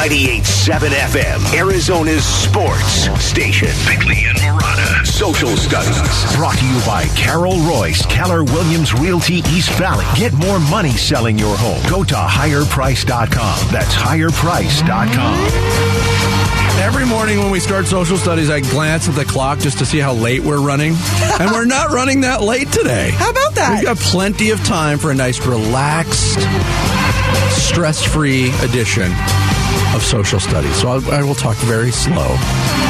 98.7 FM, Arizona's sports station. Bickley and Marotta. Social Studies. Brought to you by Carol Royce, Keller Williams Realty East Valley. Get more money selling your home. Go to higherprice.com. That's higherprice.com. Every morning when we start social studies, I glance at the clock just to see how late we're running. and we're not running that late today. How about that? We've got plenty of time for a nice, relaxed, stress free edition of social studies. So I'll, I will talk very slow.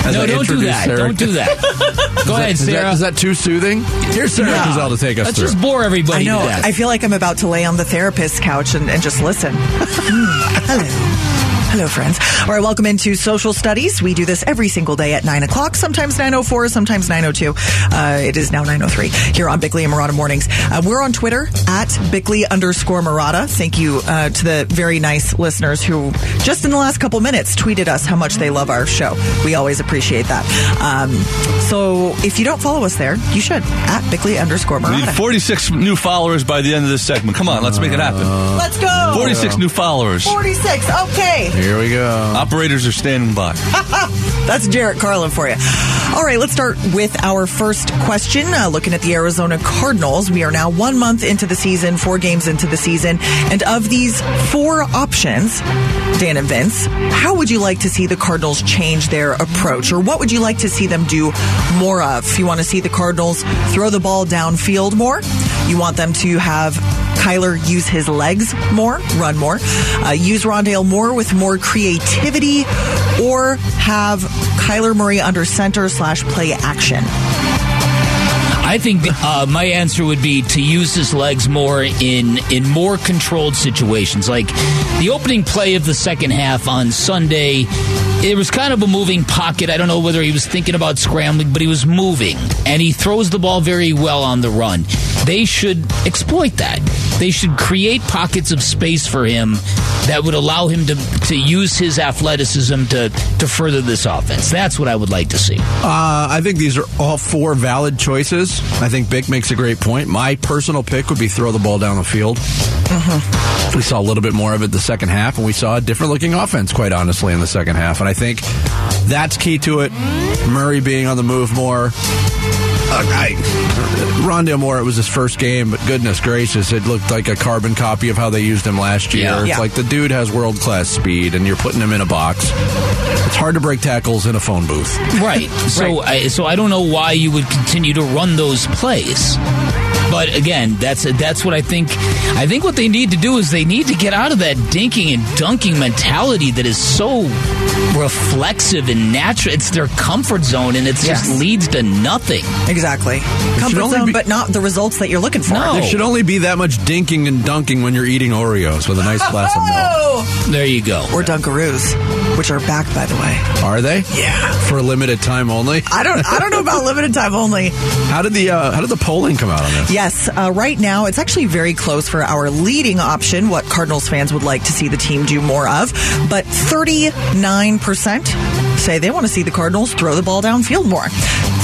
as No, I don't do introduce that. Sarah. Don't do that. Go ahead, Is that- Sarah. Is that too soothing? Here's Sarah Yeah. Cazell to take us Let's through. just bore everybody I know. to death. I feel like I'm about to lay on the therapist's couch and, and just listen. Hmm. Hello. Hello, friends. All right, welcome into Social Studies. We do this every single day at 9 o'clock, sometimes 9.04, sometimes 9.02. Uh, it is now 9.03 here on Bickley and Marotta Mornings. Uh, we're on Twitter at Bickley underscore Marotta. Thank you uh, to the very nice listeners who just in the last couple minutes tweeted us how much they love our show. We always appreciate that. Um, so if you don't follow us there, you should at Bickley underscore We need Marotta. 46 new followers by the end of this segment. Come on, let's make it happen. Let's go. 46 new followers. 46. Okay. Here we go. Operators are standing by. That's Jarrett Carlin for you. All right, let's start with our first question. Uh, looking at the Arizona Cardinals, we are now one month into the season, four games into the season. And of these four options, Dan and Vince, how would you like to see the Cardinals change their approach? Or what would you like to see them do more of? You want to see the Cardinals throw the ball downfield more? You want them to have Kyler use his legs more, run more, uh, use Rondale more with more creativity, or have Kyler Murray under center slash play action. I think uh, my answer would be to use his legs more in in more controlled situations, like the opening play of the second half on Sunday. It was kind of a moving pocket. I don't know whether he was thinking about scrambling, but he was moving, and he throws the ball very well on the run. They should exploit that. They should create pockets of space for him that would allow him to to use his athleticism to to further this offense. That's what I would like to see. Uh, I think these are all four valid choices. I think Bick makes a great point. My personal pick would be throw the ball down the field. We saw a little bit more of it the second half, and we saw a different looking offense, quite honestly, in the second half. And I think that's key to it. Murray being on the move more. I, Rondale Moore, it was his first game, but goodness gracious, it looked like a carbon copy of how they used him last year. Yeah. It's Yeah. like the dude has world class speed, and you're putting him in a box. It's hard to break tackles in a phone booth. Right. So, I, so I don't know why you would continue to run those plays. But again, that's that's what I think. I think what they need to do is they need to get out of that dinking and dunking mentality that is so reflexive and natural. It's their comfort zone, and it Yes. just leads to nothing. Exactly. Comfort zone, be- but not the results that you're looking for. No. There should only be that much dinking and dunking when you're eating Oreos with a nice glass of milk. Oh! There you go. Or Dunkaroos, which are back, by the way. Are they? Yeah. For a limited time only. I don't. I don't know about limited time only. How did the uh, how did the polling come out on this? Yes, uh, right now it's actually very close for our leading option, what Cardinals fans would like to see the team do more of. But 39% say they want to see the Cardinals throw the ball downfield more.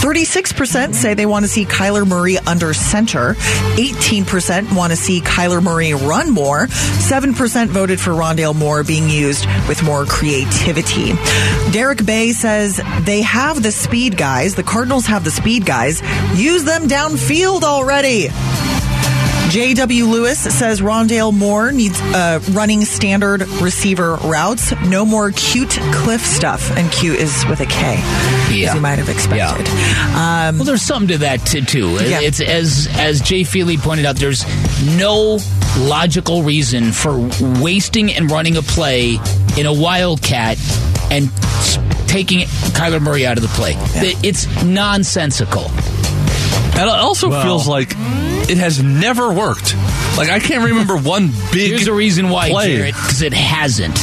36% say they want to see Kyler Murray under center. 18% want to see Kyler Murray run more. 7% voted for Rondale Moore being used with more creativity. Derek Bay says they have the speed guys. The Cardinals have the speed guys. Use them downfield already. J.W. Lewis says Rondale Moore needs uh, running standard receiver routes. No more cute cliff stuff. And cute is with a K, Yeah. as you might have expected. Um, Well, there's something to that t- too. Yeah. It's as as Jay Feely pointed out. There's no logical reason for wasting and running a play in a wildcat and taking Kyler Murray out of the play. It- It's nonsensical. And it also Well- feels like it has never worked. Like I can't remember one big. Here's a reason why, play. Jarrett, because it hasn't.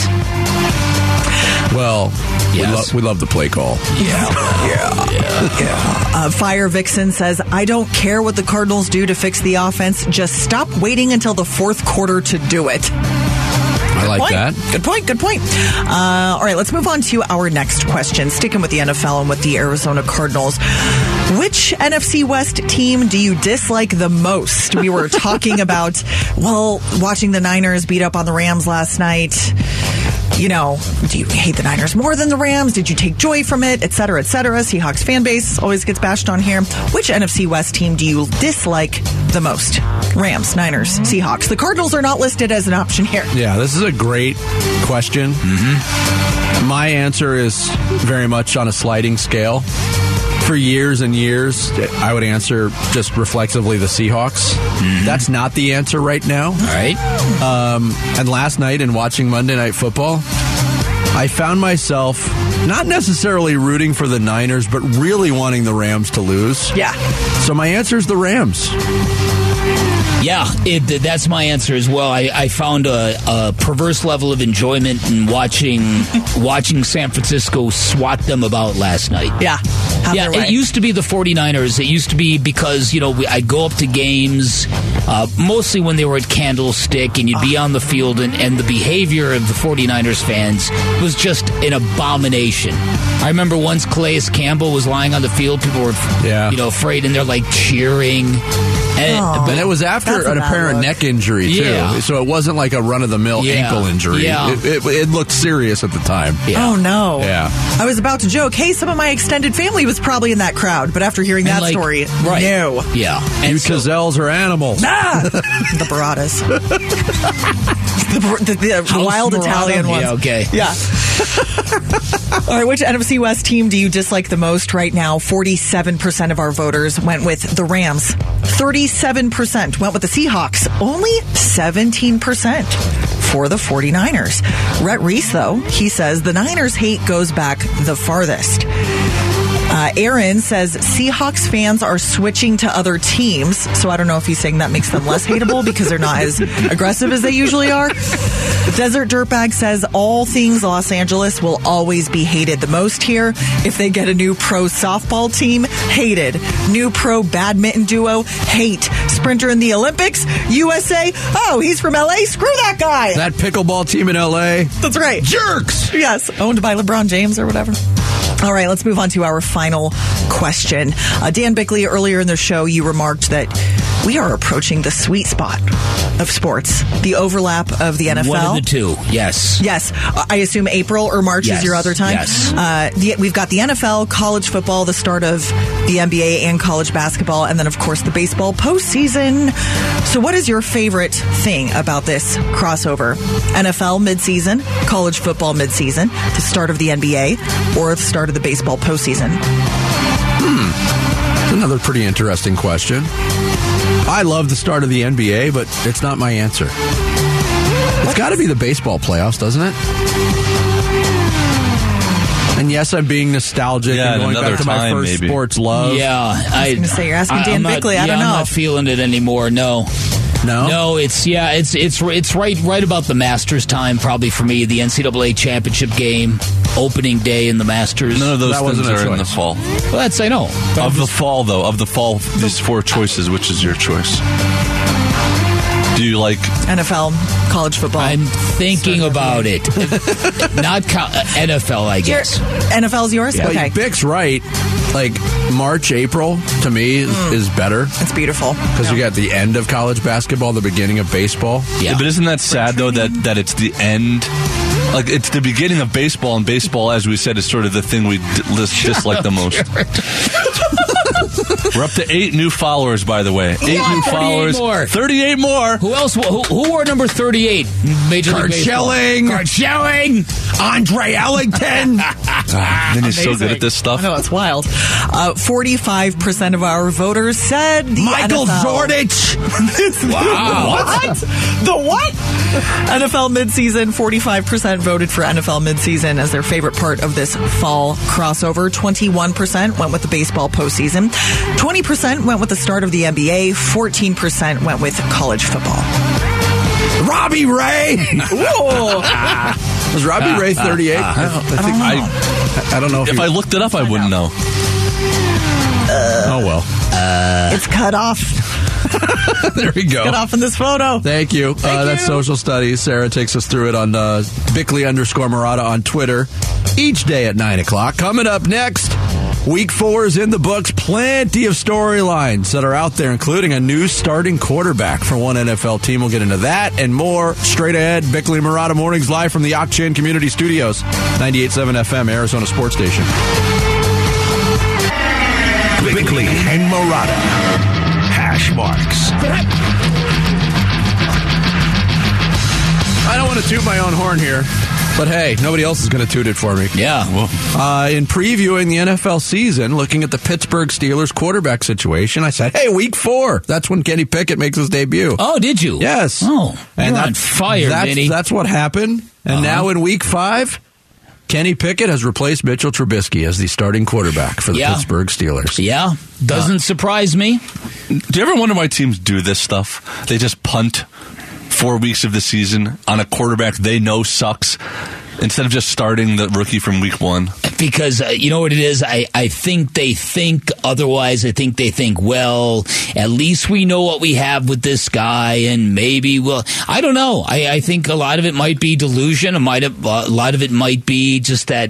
Well, we, lo- we love the play call. Yeah. yeah. Yeah. yeah. Uh, Fire Vixen says, I don't care what the Cardinals do to fix the offense. Just stop waiting until the fourth quarter to do it. I like point. that. Good point. Good point. Uh, all right, let's move on to our next question. Sticking with the NFL and with the Arizona Cardinals. Which NFC West team do you dislike the most? We were talking about, well, watching the Niners beat up on the Rams last night. You know, do you hate the Niners more than the Rams? Did you take joy from it, et cetera, et cetera? Seahawks fan base always gets bashed on here. Which NFC West team do you dislike the most? Rams, Niners, Seahawks. The Cardinals are not listed as an option here. Yeah, this is a great question. Mm-hmm. My answer is very much on a sliding scale. For years and years, I would answer just reflexively the Seahawks. That's not the answer right now. All right. Um, and last night, in watching Monday Night Football, I found myself not necessarily rooting for the Niners, but really wanting the Rams to lose. Yeah. So my answer is the Rams. Yeah, it, that's my answer as well. I, I found a, a perverse level of enjoyment in watching watching San Francisco swat them about last night. Yeah. Have yeah, it used to be the 49ers. It used to be because, you know, we- I'd go up to games, uh, mostly when they were at Candlestick, and you'd be on the field, and, and the behavior of the 49ers fans was just an abomination. I remember once Calais Campbell was lying on the field, people were, Yeah. you know, afraid, and they're like cheering. And, Aw. And it was after That's an apparent look. neck injury too, Yeah. so it wasn't like a run of the mill Yeah. ankle injury. Yeah. It, it, it looked serious at the time. Yeah. Oh no! Yeah. I was about to joke. Hey, some of my extended family was probably in that crowd, but after hearing And, that like, story, right. no. Yeah. You And so- Cazelles are animals. Ah, the Baratas, the, the, the wild Marotta? Italian ones. Yeah, okay. Yeah. All right, which NFC West team do you dislike the most right now? 47% of our voters went with the Rams. 37% went with the Seahawks. Only 17% for the 49ers. Rhett Reese, though, he says the Niners hate goes back the farthest. Uh, Aaron says Seahawks fans are switching to other teams. So I don't know if he's saying that makes them less hateable because they're not as aggressive as they usually are. Desert Dirtbag says all things Los Angeles will always be hated the most here. If they get a new pro softball team, hated. New pro badminton duo, hate. Sprinter in the Olympics, USA. Oh, he's from LA. Screw that guy. That pickleball team in L.A. That's right. Jerks. Yes, owned by LeBron James or whatever. All right, let's move on to our final question. Uh, Dan Bickley, earlier in the show, you remarked that we are approaching the sweet spot of sports, the overlap of the NFL. One of the two, yes. Yes, I assume April or March Yes, is your other time. yes. Uh, the, we've got the NFL, college football, the start of the NBA and college basketball, and then of course the baseball postseason. So, what is your favorite thing about this crossover? NFL midseason, college football midseason, the start of the NBA, or the start of the baseball postseason? Hmm. Another pretty interesting question. I love the start of the NBA, but it's not my answer. It's got to be the baseball playoffs, doesn't it? And yes, I'm being nostalgic Yeah, and going another back to my time, first maybe. sports love. Yeah, I, was gonna say, you're asking I- Dan I'm not- Bickley, I yeah, don't I'm know. not feeling it anymore. No, No? no, it's yeah, it's it's it's right right about the Masters time probably for me. The NCAA championship game, opening day in the Masters. None of those That things are in the fall. Well, that's I know. Of the fall, though, of the fall, these four choices, which is your choice? Do you like? NFL, college football. I'm thinking about it. Not co- uh, NFL, I Your- guess. NFL's yours? But Okay. Bick's right. Like March, April to me is, Mm. is better It's beautiful. because you got the end of college basketball, the beginning of baseball. Yeah. But isn't that sad though that that it's the end? Like it's the beginning of baseball, and baseball, as we said, is sort of the thing we d- dis- dislike the most. We're up to eight new followers, by the way. Eight on, new 38 followers. more. Thirty-eight more. Who else? Who, who wore number 38? Major League Card Baseball. Schilling. Curt Schilling. Andre Ellington. then he's so good at this stuff. I know, it's wild. Uh, 45% of our voters said the Michael NFL. Zordich. Wow. What? The what? NFL midseason, 45% voted for NFL midseason as their favorite part of this fall crossover. 21% went with the baseball postseason. 20% went with the start of the NBA. 14% went with college football. Robbie Ray. Was Robbie Ray uh, uh, 38? Uh, I, don't, I think I, I don't know if, if I looked it up, I wouldn't know. Oh well. it's cut off. there we go. Cut off in this photo. Thank you. uh, That's social studies. Sarah takes us through it on uh, Bickley underscore Marotta on Twitter each day at 9 o'clock. Coming up next, Week four is in the books. Plenty of storylines that are out there, including a new starting quarterback for one NFL team. We'll get into that and more straight ahead. Bickley and Marotta mornings live from the Ak-Chin Community Studios, 98.7 FM, Arizona Sports Station. Bickley and Marotta. Hash marks. I don't want to toot my own horn here, but hey, nobody else is going to toot it for me. Yeah. Uh, in previewing the NFL season, looking at the Pittsburgh Steelers quarterback situation, I said, hey, week four, that's when Kenny Pickett makes his debut. Oh, did you? Yes. Oh, and you're that- on fire, that's, Vinny. That's what happened. And Uh-huh. now in week five, Kenny Pickett has replaced Mitchell Trubisky as the starting quarterback for the Yeah. Pittsburgh Steelers. yeah, doesn't surprise me. Do you ever wonder why teams do this stuff? They just punt four weeks of the season on a quarterback they know sucks instead of just starting the rookie from week one. because uh, you know what it is I, I think they think otherwise i think they think well at least we know what we have with this guy and maybe we'll. i don't know i, I think a lot of it might be delusion it might have, a lot of it might be just that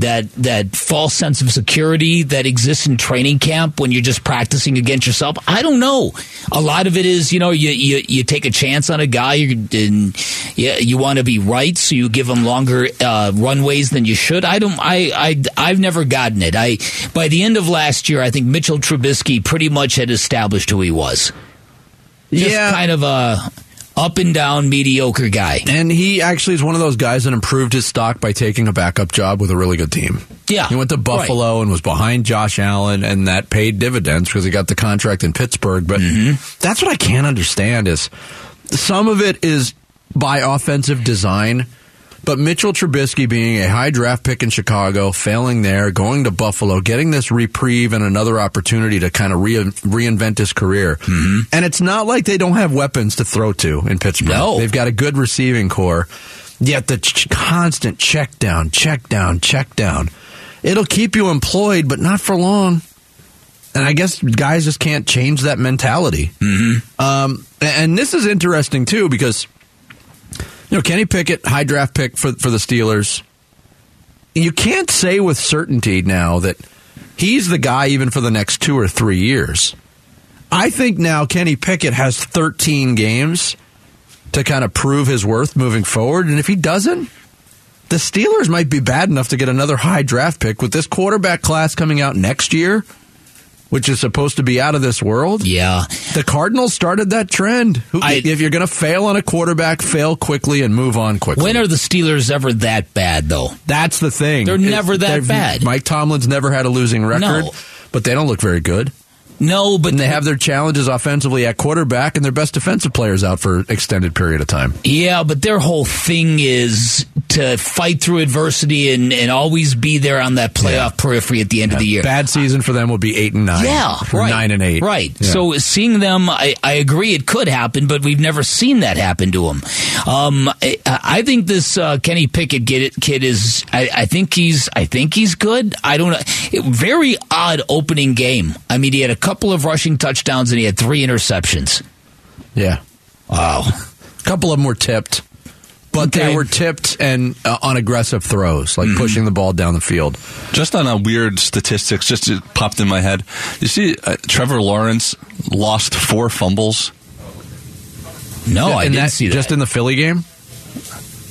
that that false sense of security that exists in training camp when you're just practicing against yourself? I don't know. A lot of it is you know you you, you take a chance on a guy you and you, you want to be right so you give him longer uh, runways than you should. I don't I, I i've never gotten it. I by the end of last year i think mitchell trubisky pretty much had established who he was. Just Yeah. kind of a up and down mediocre guy And he actually is one of those guys that improved his stock by taking a backup job with a really good team. Yeah, He went to Buffalo and was behind Josh Allen, and that paid dividends because he got the contract in Pittsburgh. But mm-hmm. that's what I can't understand is some of it is by offensive design. But Mitchell Trubisky being a high draft pick in Chicago, failing there, going to Buffalo, getting this reprieve and another opportunity to kind of re- reinvent his career. And it's not like they don't have weapons to throw to in Pittsburgh. No. They've got a good receiving core. Yet the ch- constant check down, check down, check down. It'll keep you employed, but not for long. And I guess guys just can't change that mentality. Mm-hmm. Um, and this is interesting too because you know Kenny Pickett, high draft pick for for the Steelers. You can't say with certainty now that he's the guy even for the next two or three years. I think now Kenny Pickett has 13 games to kind of prove his worth moving forward, and if he doesn't, the Steelers might be bad enough to get another high draft pick with this quarterback class coming out next year, which is supposed to be out of this world. yeah The Cardinals started that trend. Who, I- if you're going to fail on a quarterback, fail quickly and move on quickly. when are the steelers ever that bad though That's the thing. They're never that bad. Mike Tomlin's never had a losing record, No. but they don't look very good. No but And they have their challenges offensively at quarterback, and their best defensive players out for extended period of time. Yeah, but their whole thing is to fight through adversity and, and always be there on that playoff periphery at the end of the year. Bad season for them would be eight and nine. Yeah, right. Nine and eight. Right. Yeah. So seeing them, I, I agree it could happen, but we've never seen that happen to him. Um, I, I think this uh, Kenny Pickett kid, kid is. I, I think he's. I think he's good. I don't know. It- very odd opening game. I mean, he had a couple of rushing touchdowns and he had three interceptions. yeah, Wow. a couple of them were tipped, but they were tipped and uh, on aggressive throws, like pushing the ball down the field. Just on a weird statistics, just it popped in my head. You see, uh, Trevor Lawrence lost four fumbles. No, I didn't that- see that. Just in the Philly game.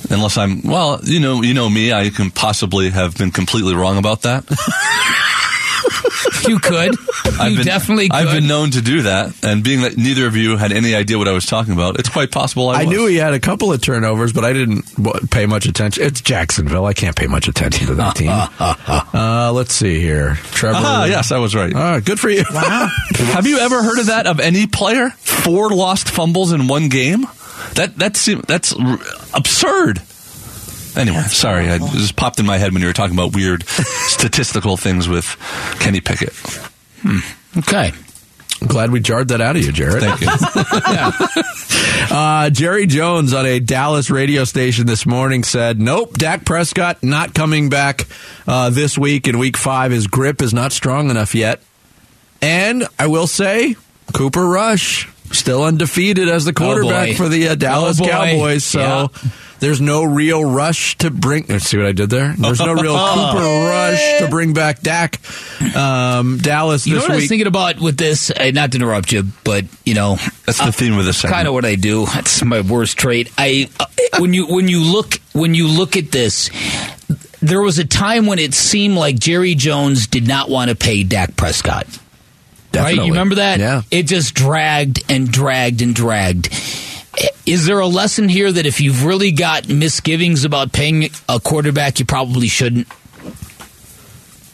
Unless I'm well, you know, you know me. I can possibly have been completely wrong about that. you could. I've you been, definitely could. I've been known to do that, and being that neither of you had any idea what I was talking about, it's quite possible I, I was. knew he had a couple of turnovers, but I didn't pay much attention. It's Jacksonville. I can't pay much attention to that team. uh, let's see here. Trevor. Ah, yes, I was right. Ah, good for you. Wow. Have you ever heard of that of any player? Four lost fumbles in one game. That that seem, that's r- absurd. Anyway, sorry, I, it just popped in my head when you were talking about weird statistical things with Kenny Pickett. okay. I'm glad we jarred that out of you, Jared. Thank you. Uh, Jerry Jones on a Dallas radio station this morning said, "Nope, Dak Prescott not coming back uh, this week in Week Five. His grip is not strong enough yet." And I will say, Cooper Rush still undefeated as the quarterback boy. for the uh, Dallas Oh. Cowboys. So Yeah. There's no real rush to bring. Let's see what I did there. There's no real Cooper rush to bring back Dak. Um, Dallas You know this what I was thinking about with this? Uh, not to interrupt you, but you know, That's the theme of the segment. kind of what I do. That's my worst trait. I uh, when you when you look when you look at this, there was a time when it seemed like Jerry Jones did not want to pay Dak Prescott. Right? You remember that? Yeah. It just dragged and dragged and dragged. Is there a lesson here that if you've really got misgivings about paying a quarterback, you probably shouldn't?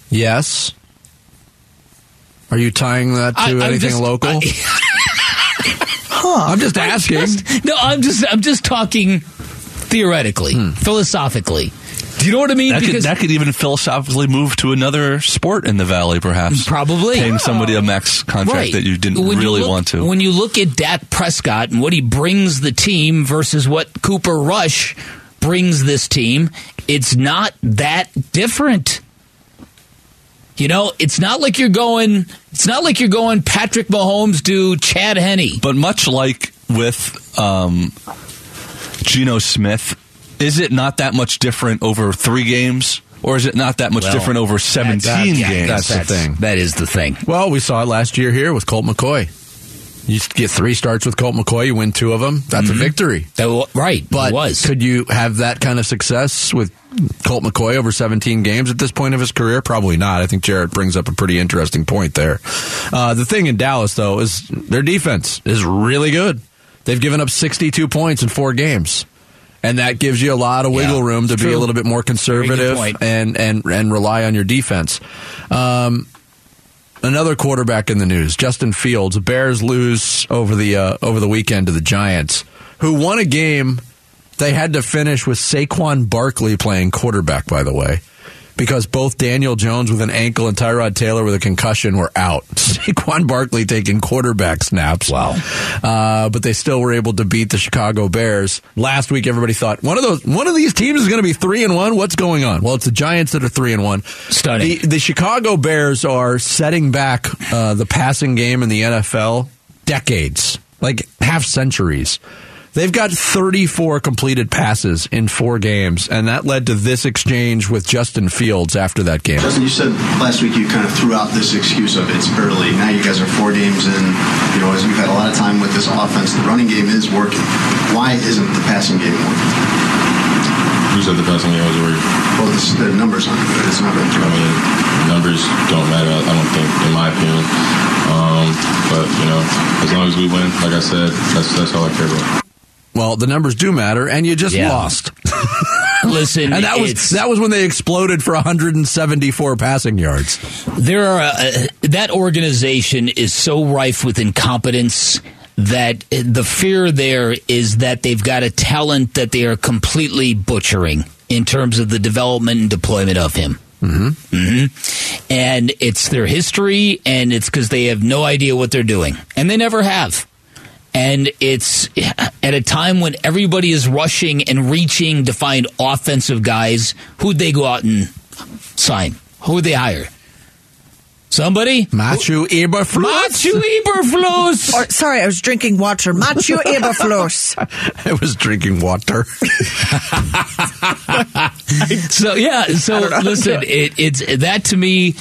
Yes. Are you tying that to I- anything just- local? I- I'm just asking. no, I'm just I'm just talking theoretically, Hmm. philosophically. Do you know what I mean? That could, that could even philosophically move to another sport in the valley, perhaps. Probably. paying somebody a max contract that you didn't When really look- want to. When you look at Dak Prescott and what he brings the team versus what Cooper Rush brings this team, it's not that different. You know, it's not like you're going. It's not like you're going Patrick Mahomes to Chad Henne. But much like with um, Geno Smith, is it not that much different over three games? Or is it not that much Well, different over 17 that's- yeah, games? that's the thing. That is the thing. Well, we saw it last year here with Colt McCoy. You get three starts with Colt McCoy, you win two of them. That's a victory. That right, But it was. could you have that kind of success with Colt McCoy over 17 games at this point of his career? Probably not. I think Jarrett brings up a pretty interesting point there. Uh, the thing in Dallas, though, is their defense is really good. They've given up 62 points in four games. And that gives you a lot of wiggle Yeah, room to it's be a little bit more conservative and, and, and rely on your defense. Um, another quarterback in the news, Justin Fields. Bears lose over the uh, over the weekend to the Giants, who won a game. They had to finish with Saquon Barkley playing quarterback. By the way, because both Daniel Jones with an ankle and Tyrod Taylor with a concussion were out. Saquon Barkley taking quarterback snaps. Wow. Uh, but they still were able to beat the Chicago Bears. Last week, everybody thought one of those one of these teams is going to be three and one. What's going on? Well, it's the Giants that are three and one. Stunning. The, the Chicago Bears are setting back uh, the passing game in the NFL decades, like half centuries. They've got 34 completed passes in four games, and that led to this exchange with Justin Fields after that game. Justin, you said last week you kind of threw out this excuse of it's early. Now you guys are four games in. You know, as we've had a lot of time with this offense, the running game is working. Why isn't the passing game working? Who said the passing game was working? Well, this, the numbers aren't good. It's not been I mean, numbers don't matter. I don't think, in my opinion. Um, but you know, as long as we win, like I said, that's that's all I care about. Well, the numbers do matter, and you just Yeah. lost. Listen, And that was that was when they exploded for 174 passing yards. there are uh, that organization is so rife with incompetence that the fear there is that they've got a talent that they are completely butchering in terms of the development and deployment of him. Mm-hmm. And it's their history, and it's because they have no idea what they're doing, and they never have. And it's at a time when everybody is rushing and reaching to find offensive guys. Who'd they go out and sign? Who'd they hire? Somebody? Matthew Eberflus. Matthew Eberflus. Or, sorry, I was drinking water. Matthew Eberflus. I was drinking water. so yeah, so listen, it, it's that to me.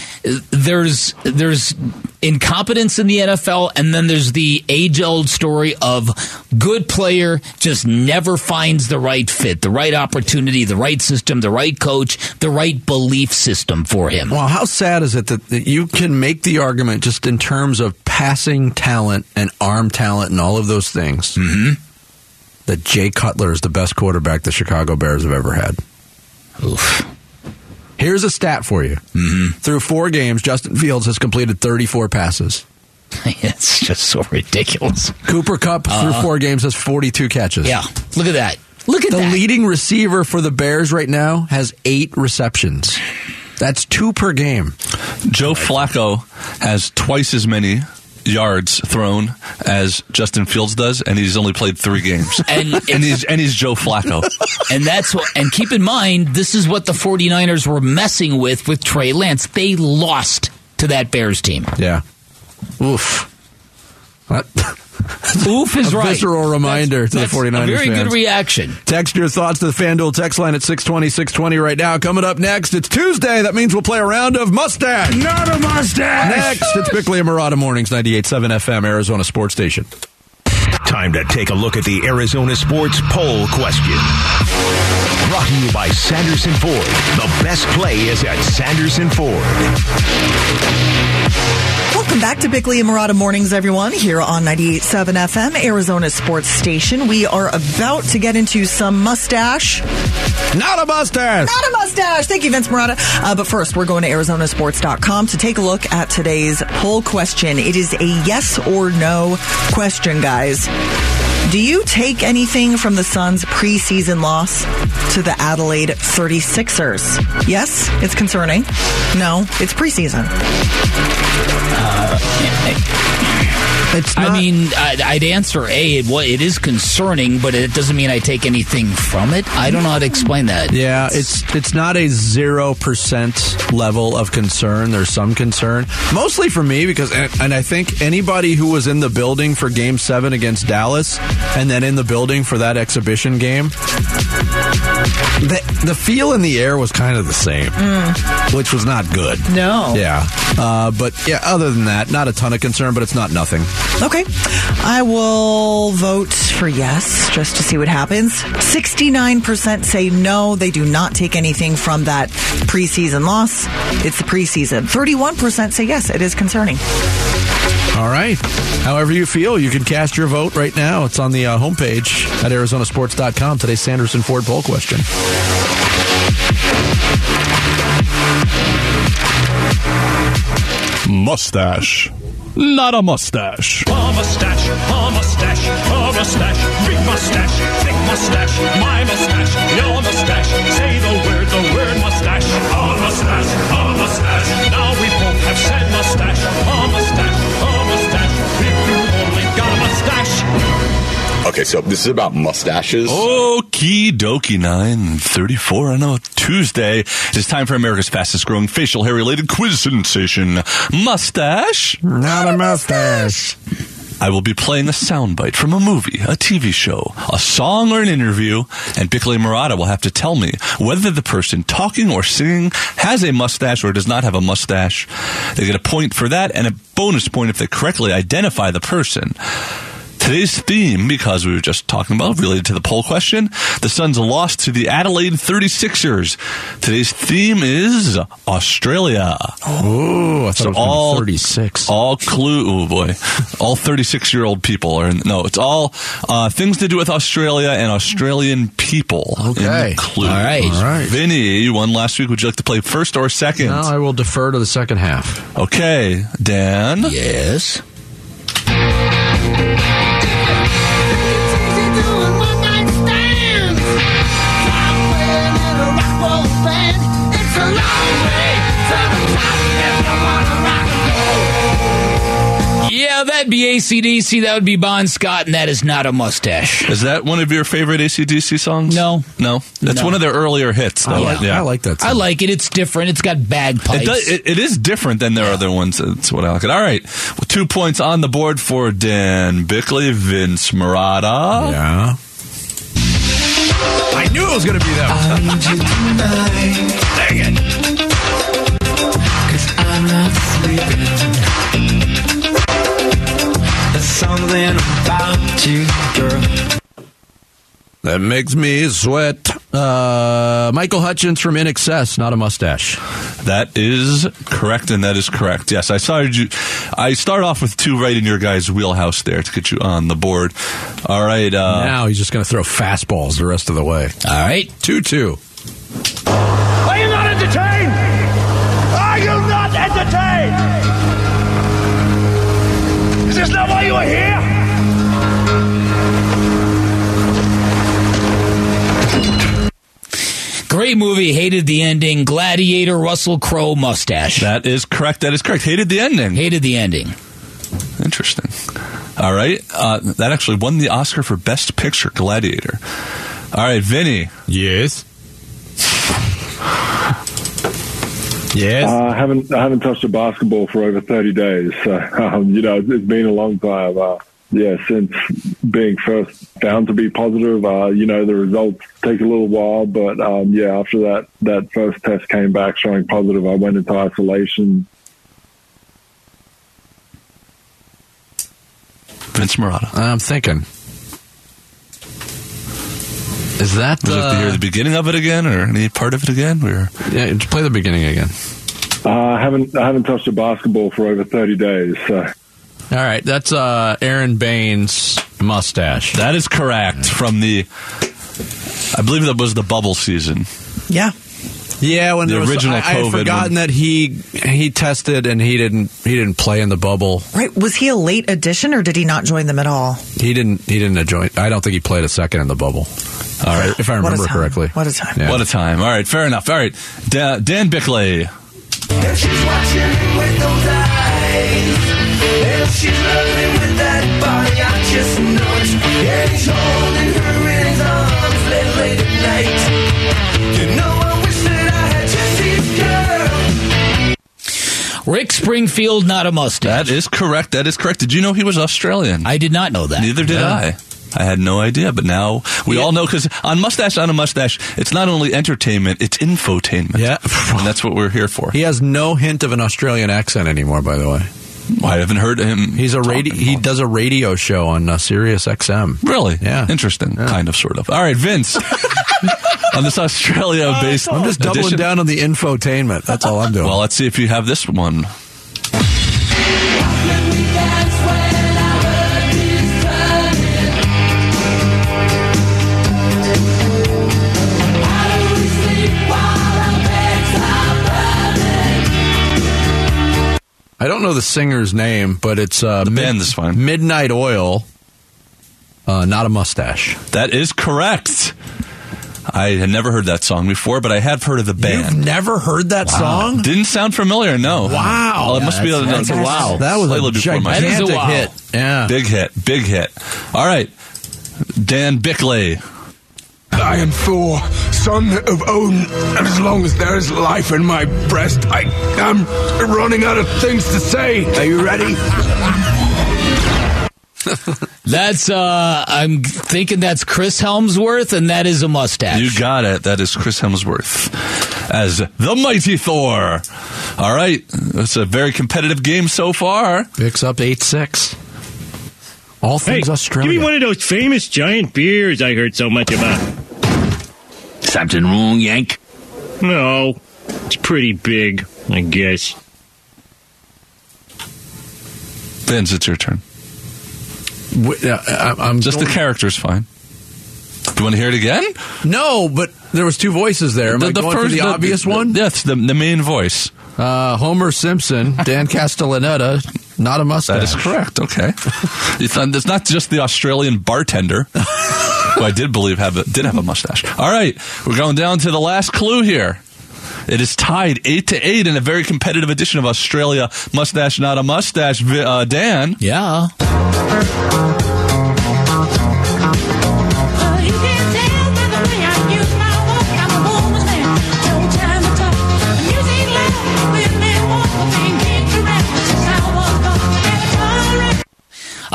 There's there's incompetence in the NFL, and then there's the age old story of good player just never finds the right fit, the right opportunity, the right system, the right coach, the right belief system for him. Well, how sad is it that, that you can make the argument just in terms of passing talent and arm talent and all of those things mm-hmm. that Jay Cutler is the best quarterback the Chicago Bears have ever had? Oof. Here's a stat for you. Mm-hmm. Through four games, Justin Fields has completed 34 passes. it's just so ridiculous. Cooper Kupp uh, through four games has 42 catches. Yeah, look at that. Look at that. The that. leading receiver for the Bears right now has eight receptions. That's two per game. Joe Flacco has twice as many yards thrown as Justin Fields does, and he's only played three games. And- and he's and he's Joe Flacco. And that's what, and keep in mind, this is what the 49ers were messing with with Trey Lance. They lost to that Bears team. Yeah. Oof. That, Oof is a right. visceral reminder to That's the 49ers A very fans. good reaction. Text your thoughts to the FanDuel text line at 620, 620 right now. Coming up next, it's Tuesday. That means we'll play a round of Mustache. Not a mustache. Next, it's Bickley and Marotta Mornings, 98.7 FM, Arizona Sports Station. Time to take a look at the Arizona Sports Poll question. Brought to you by Sanderson Ford. The best play is at Sanderson Ford. Welcome back to Bickley and Marotta Mornings, everyone, here on 98.7 FM, Arizona Sports Station. We are about to get into some mustache. Not a mustache. Not a mustache. Thank you, Vince Marotta. Uh, but first, we're going to ArizonaSports.com to take a look at today's poll question. It is a yes or no question, guys. Do you take anything from the Suns' preseason loss to the Adelaide 36ers? Yes, it's concerning. No, it's preseason. Uh, It's I mean, I'd, I'd answer A. It, it is concerning, but it doesn't mean I take anything from it. I don't know how to explain that. Yeah, it's it's not a zero percent level of concern. There's some concern, mostly for me because, and, and I think anybody who was in the building for Game Seven against Dallas, and then in the building for that exhibition game, the the feel in the air was kind of the same, which was not good. No. Yeah, uh, but yeah. Other than that, not a ton of concern, but it's not nothing. Okay. I will vote for yes just to see what happens. 69% say no, they do not take anything from that preseason loss. It's the preseason. 31% say yes, it is concerning. All right. However you feel, you can cast your vote right now. It's on the uh, homepage at ArizonaSports.com. Today's Sanderson Ford poll question. Mustache. Not a mustache. A mustache, a mustache, a mustache, big mustache, thick mustache, my mustache, your mustache. Say the word, the word mustache. A mustache, a mustache. Now we both have said mustache. A mustache, Okay, so this is about mustaches. Okie dokie, 934 on a Tuesday. It's time for America's fastest growing facial hair related quiz sensation. Mustache? Not a mustache. I will be playing a soundbite from a movie, a TV show, a song, or an interview, and Bickley Marotta will have to tell me whether the person talking or singing has a mustache or does not have a mustache. They get a point for that and a bonus point if they correctly identify the person. Today's theme, because we were just talking about, related to the poll question, the Suns lost to the Adelaide 36ers. Today's theme is Australia. Oh, I thought So it was all all 36. all clue. Oh boy, all thirty-six-year-old people are in, no. It's all uh, things to do with Australia and Australian people. in Okay. the clue. All right. All right. Vinny, you won last week. Would you like to play first or second? Now I will defer to the second half. Okay, Dan. Yes. Thank you. Yeah, that'd be ACDC. That would be Bon Scott, and that is not a mustache. Is that one of your favorite ACDC songs? No. no. That's No. one of their earlier hits, though. I like, yeah. I like that. Song. I like it. It's different. It's got bagpipes. It, does, it, it is different than their other ones. That's what I like. It. All right, well, two points on the board for Dan Bickley, Vince Marotta. Yeah. I knew it was going to be that. Dang it. Something about you, girl. That makes me sweat. Uh, Michael Hutchence from INXS, not a mustache. That is correct, and that is correct. Yes, I started you. I start off with two right in your guys' wheelhouse there to get you on the board. All right. Uh, now he's just going to throw fastballs the rest of the way. All right. 2 2. Are you not entertained? Great movie. Hated the ending. Gladiator. Russell Crowe mustache. that is correct. That is correct. Hated the ending. Hated the ending. Interesting. All right. Uh, that actually won the Oscar for Best Picture, Gladiator. All right, Vinny. Yes. yes. Uh, I haven't I haven't touched a basketball for over thirty days. So um, you know it's been a long time. Uh, yeah, since being first found to be positive, uh, you know, the results take a little while, but um, yeah, after that that first test came back showing positive, I went into isolation. Vince Marotta. I'm thinking. Is that Would you like to hear the beginning of it again, or any part of it again? Or yeah, just play the beginning again. Uh, I haven't I haven't touched a basketball for over thirty days, so. All right, that's uh, Aron Baynes' mustache. That is correct from the. I believe that was the bubble season. Yeah. Yeah, when The there was- original I, I had COVID forgotten that he he tested and he didn't he didn't play in the bubble. Right. Was he a late addition or did he not join them at all? He didn't he didn't join. I don't think he played a second in the bubble. All right, if I What a remember time. correctly. What a time. Yeah. What a time! All right, fair enough. All right, Da- Dan Bickley. And she's watching with those eyes. And she's loving with that body, I just know it. And he's holding her in his arms late, late at night. You know, I wish that I had Jesse's girl. Rick Springfield, not a mustache. That is correct. That is correct. Did you know he was Australian? I did not know that. Neither did Yeah. I. I had no idea, but now we all know because on Mustache on a Mustache, it's not only entertainment, it's infotainment. Yeah. and that's what we're here for. He has no hint of an Australian accent anymore. By the way, I haven't heard him. he's a radio. He does a radio show on uh, Sirius XM. Really? Yeah. Interesting. Kind of, sort of. All right, Vince. on this Australia-based, I'm just doubling edition- down on the infotainment. That's all I'm doing. Well, let's see if you have this one. I don't know the singer's name, but it's uh, The band is fine. Midnight Oil. Uh, not a mustache. That is correct. I had never heard that song before, but I have heard of the band. You've never heard that song? Didn't sound familiar. No. Wow. Well, it must be Yeah, a, that's- a, wow. That was a slightly before my gigantic a wow. hit. Yeah. Big hit. Big hit. All right. Dan Bickley. I am Thor, son of Odin, and as long as there is life in my breast, I am running out of things to say. Are you ready? That's uh I'm thinking that's Chris Hemsworth and that is a mustache. You got it. That is Chris Hemsworth as the Mighty Thor. All right. It's a very competitive game so far. Picks up 8 6. All Hey, things Australia. give me one of those famous giant beers I heard so much about. Something wrong, Yank? No, it's pretty big, I guess. Vince, it's your turn. W- uh, I- I'm Just the going- character's fine. Do you want to hear it again? No, but there was two voices there. Am I going for the, obvious one? Yes, the, the main voice. Uh, Homer Simpson, Dan Castellaneta, not a mustache. That is correct. Okay. it's, not, it's not just the Australian bartender, who I did believe have a, did have a mustache. All right, we're going down to the last clue here. It is tied eight to eight in a very competitive edition of Australia Mustache Not a Mustache. Uh, Dan, yeah.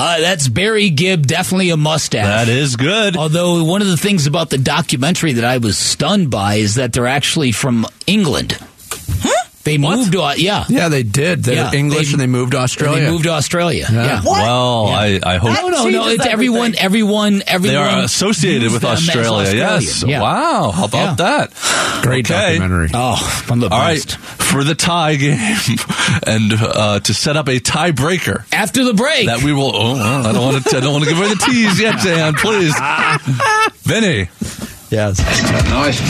Uh, that's Barry Gibb, definitely a mustache. that is good. Although one of the things about the documentary that I was stunned by is that they're actually from England. They moved to yeah. Yeah, they did. They're Yeah, English they- and they moved to Australia. They moved to Australia. Yeah. Yeah. Well, I, I hope No, no, no. It's everyone, everyone, everyone. they are associated with them Australia. Yes. Yeah. Wow. How about Yeah. that? Great Okay. documentary. Oh, from the All right, best. for the tie game and uh, to set up a tiebreaker After the break. that we will. Oh, well, I don't want to. I don't want to give away the tease yet, Dan. Please, Vinny. Yes. Nice.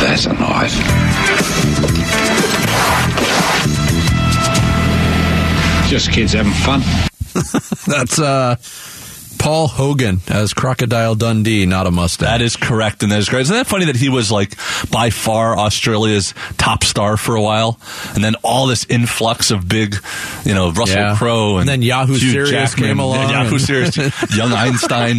That's a knife. Just kids having fun. That's uh, Paul Hogan as Crocodile Dundee, not a mustache. That is correct, and that is great. Isn't that funny that he was like by far Australia's top star for a while, and then all this influx of big, you know, Russell Yeah. Crowe, and, And then Yahoo Hugh Serious Jackman, came along and Yahoo and- Serious, young Einstein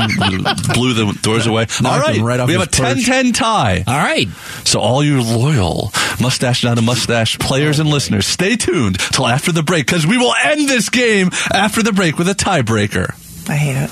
blew the doors away. All Knocked right, him right off we have a his perch. 10-10 tie. All right. So all you loyal mustache not a mustache players and oh, listeners, stay tuned till after the break because we will end this game after the break with a tiebreaker. I hate it.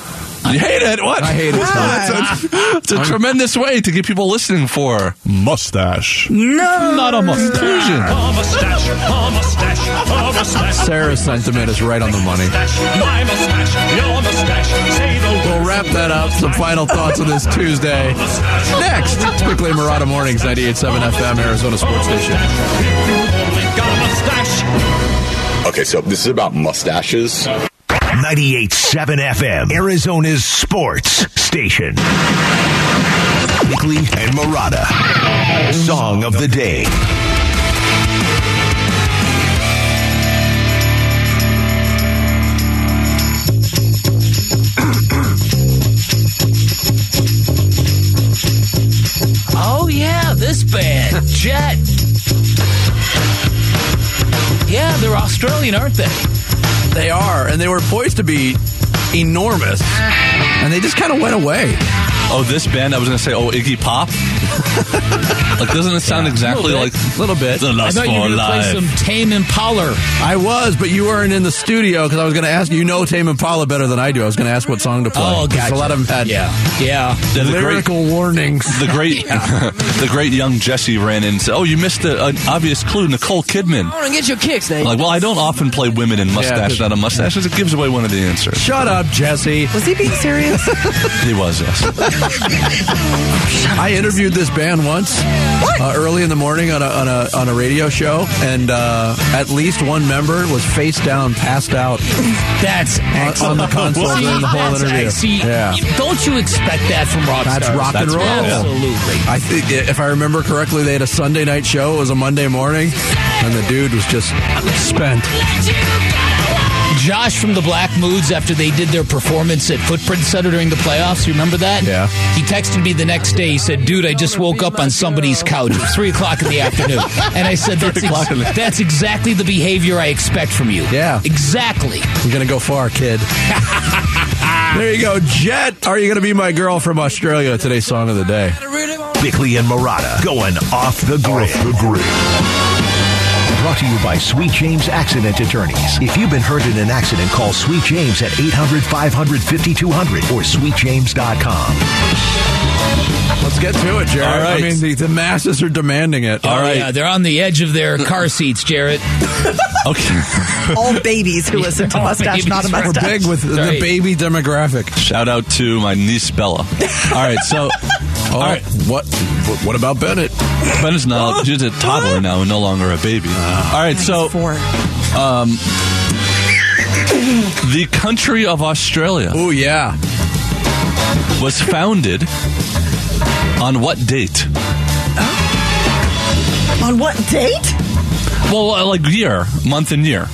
You hate it? What? I hate it. That's a, it's a ah. tremendous way to get people listening for mustache. No. Not a mustache. A mustache, a mustache, a mustache. Sarah's sentiment is right on the money. My mustache, your mustache. Say the. We'll wrap that up. Some final thoughts on this Tuesday. Next, it's Bickley Marotta Mornings, 98.7 FM, Arizona Sports Station. Got a mustache. Okay, so this is about mustaches. 98.7 FM, Arizona's sports station. Bickley and Marotta. Song of the day. Oh yeah, this band, Jet. Yeah, they're Australian, aren't they? They are, and they were poised to be enormous, and they just kind of went away. Oh, this band? I was going to say, oh, Iggy Pop. like, doesn't it sound exactly Little like. A little bit. the I thought you were going to play some Tame Impala. I was, but you weren't in the studio because I was going to ask you. You know Tame Impala better than I do. I was going to ask what song to play. Oh, 'Cause gotcha. A lot of them had Yeah, yeah. Yeah, the great, lyrical warnings. the great, the great young Jesse ran in and said, "Oh, you missed a, an obvious clue, Nicole Kidman." want to get your kicks, Nate. Like, well, I don't often play women in mustache, 'cause- not a mustache. It gives away one of the answers. Shut up, Jesse. Was he being serious? He was, yes. I interviewed this band once uh, early in the morning on a, on a on a radio show, and uh, at least one member was face down, passed out That's on, on the console See, during the whole that's- interview. See. Yeah. Don't you expect that from rock That's stars? rock and roll. Absolutely. I think if I remember correctly, they had a Sunday night show. It was a Monday morning, and the dude was just spent. Josh from the Black Moods, after they did their performance at Footprint Center during the playoffs, you remember that? Yeah. He texted me the next day. He said, "Dude, I just woke up on somebody's couch. It was three o'clock in the afternoon." And I said, "That's, o'clock in the- ex- that's exactly the behavior I expect from you." Yeah. exactly. You're gonna go far, kid. there you go, Jet. Are you gonna be my girl from Australia? Today's song of the day. Bickley and Marotta going off the grid. the grid. Brought to you by Sweet James Accident Attorneys. If you've been hurt in an accident, call Sweet James at 800 500 5200 or sweetjames.com. Let's get to it, Jared. All right. I mean, the, the masses are demanding it. Oh, All right. Yeah, they're on the edge of their car seats, Jarrett. Okay. All babies who listen to All Mustache, not a babies. We're big with the baby demographic. Shout out to my niece Bella. All right, so Oh, right. what? What about Bennett? Bennett's is now she's a toddler now and no longer a baby. Ah. All right, so Four. Um, the country of Australia Oh yeah. was founded on what date? On what date? Well, like year, month, and year.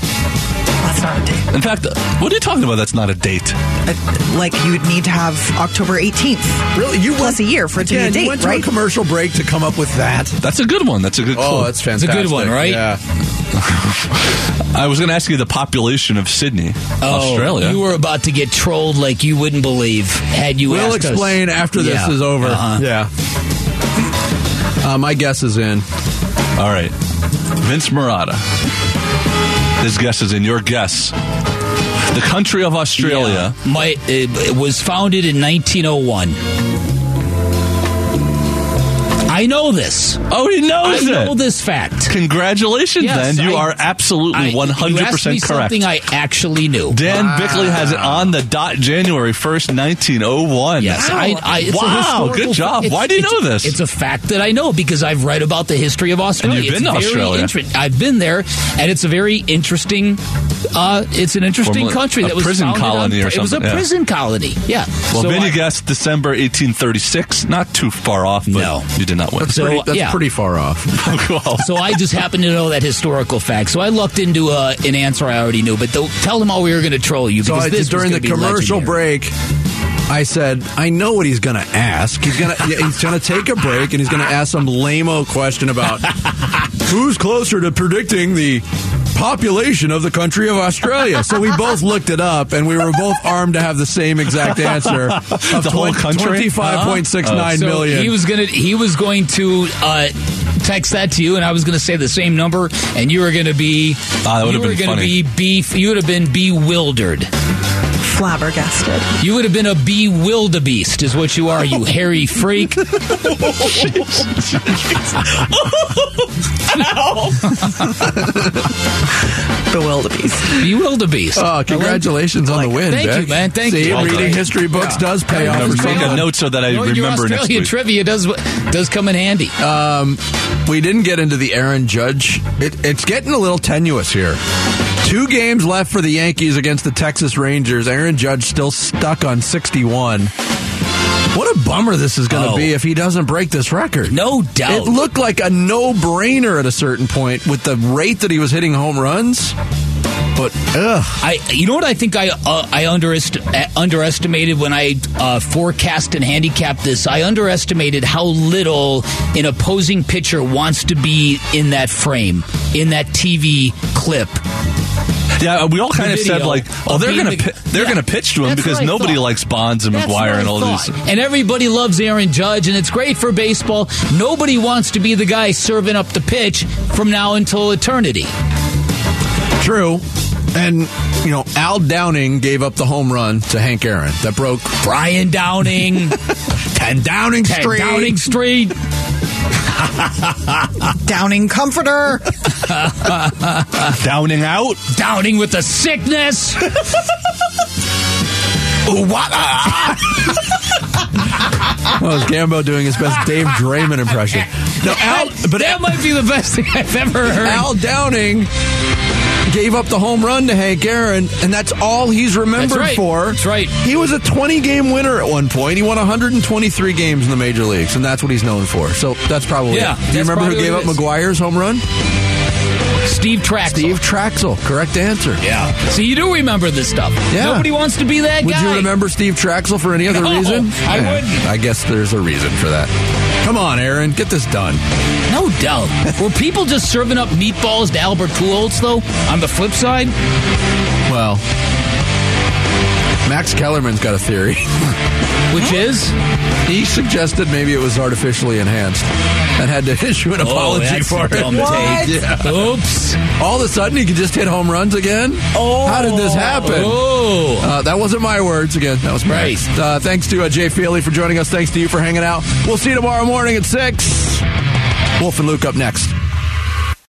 That's not a date. In fact, uh, what are you talking about? That's not a date. Uh, like you would need to have October 18th. Really? You plus a year for it to Again, be a you date, went to right? a commercial break to come up with that. That's a good one. That's a good clue. Oh, that's a good one, right? Yeah. I was going to ask you the population of Sydney, Oh, Australia. You were about to get trolled like you wouldn't believe had you We'll asked us. explain after this Yeah. is over. Uh-huh. Yeah. Uh, my guess is in. All right, Vince Marotta. His guess is in. Your guess. The country of Australia. Yeah. My, it, it was founded in 1901. I know this. Oh, he knows I know this fact. Congratulations, Yes, then. You I- are absolutely I- one you hundred asked me percent correct. Something I actually knew. Dan Bickley has it on the dot January 1st, 1901. Yes, I, I, it's a wow, historical good job. it's- Why do you it's- know this? It's a fact that I know because I've read about the history of Australia. And you've It's been to very Australia. inter- I've been there, and it's a very interesting. Uh, it's an interesting Formerly country a that was a prison founded colony on, or It was a something, yeah. prison colony. Yeah. well, so Vinny I- guessed December 1836. Not too far off, but No. you did not win. That's, So, pretty, that's yeah. pretty far off. Cool. So I just happen to know that historical fact. So I looked into uh, an answer I already knew, but don't, tell them all we were going to troll you So because I, this during the commercial legendary. break, I said, I know what he's going to ask. He's going to he's going to take a break and he's going to ask some lameo question about who's closer to predicting the population of the country of Australia. So we both looked it up and we were both armed to have the same exact answer of The whole country? twenty-five point six nine So million. He was gonna he was going to uh, text that to you, and I was going to say the same number, and you were going to be Ah, that you would've were been gonna funny. be be you would have been bewildered. Flabbergasted. You would have been a bewildebeest, is what you are, you hairy freak. The wildebeest. Bewildebeest. Oh, congratulations on the win, Thank Beck. you, man. Thank See, you. Well reading done. history books Yeah. does pay off. I'm for gonna make a note so that I Knowing your remember next week. trivia does does come in handy. Um, we didn't get into the Aaron Judge. It, it's getting a little tenuous here. Two games left for the Yankees against the Texas Rangers. Aaron Judge still stuck on 61. What a bummer this is going to Oh. be if he doesn't break this record. No doubt. It looked like a no brainer at a certain point with the rate that he was hitting home runs. But, ugh. I, you know what I think I uh, I underest- uh, underestimated when I uh, forecast and handicapped this. I underestimated how little an opposing pitcher wants to be in that frame, in that TV clip. Yeah, uh, we all kind of said like, oh, they're gonna the- pi- they're Yeah, gonna pitch to him because nobody thought. likes Bonds and That's McGwire and all thought. these. And everybody loves Aaron Judge, and it's great for baseball. Nobody wants to be the guy serving up the pitch from now until eternity. True. And, you know, Al Downing gave up the home run to Hank Aaron. That broke Brian Downing, 10 Downing Ted Street. Downing Street. Downing comforter. Downing out. Downing with the sickness. what? Well, was Gambo doing his best Dave Draymond impression. No, Al, but that might be the best thing I've ever heard. Al Downing gave up the home run to Hank Aaron, and that's all he's remembered That's right. for. That's right. He was a 20 game winner at one point. He won 123 games in the major leagues, and that's what he's known for. So that's probably Yeah, it. Do you that's remember who probably gave what up it is. McGwire's home run? Steve Trachsel. Steve Trachsel. Correct answer. Yeah. So you do remember this stuff. Yeah. Nobody wants to be that Would guy. you remember Steve Trachsel for any other No, reason? I Yeah, wouldn't. I guess there's a reason for that. Come on, Aaron, get this done. No doubt. Were people just serving up meatballs to Albert Pujols though? On the flip side, Well, Max Kellerman's got a theory. which is He suggested maybe it was artificially enhanced and had to issue an apology oh, that's for it. What? Yeah. Oops. All of a sudden, he could just hit home runs again. Oh. how did this happen? Oh. Uh, that wasn't my words again. That was Right. Max. Uh, thanks to uh, Jay Feely for joining us. Thanks to you for hanging out. We'll see you tomorrow morning at six. Wolf and Luke up next.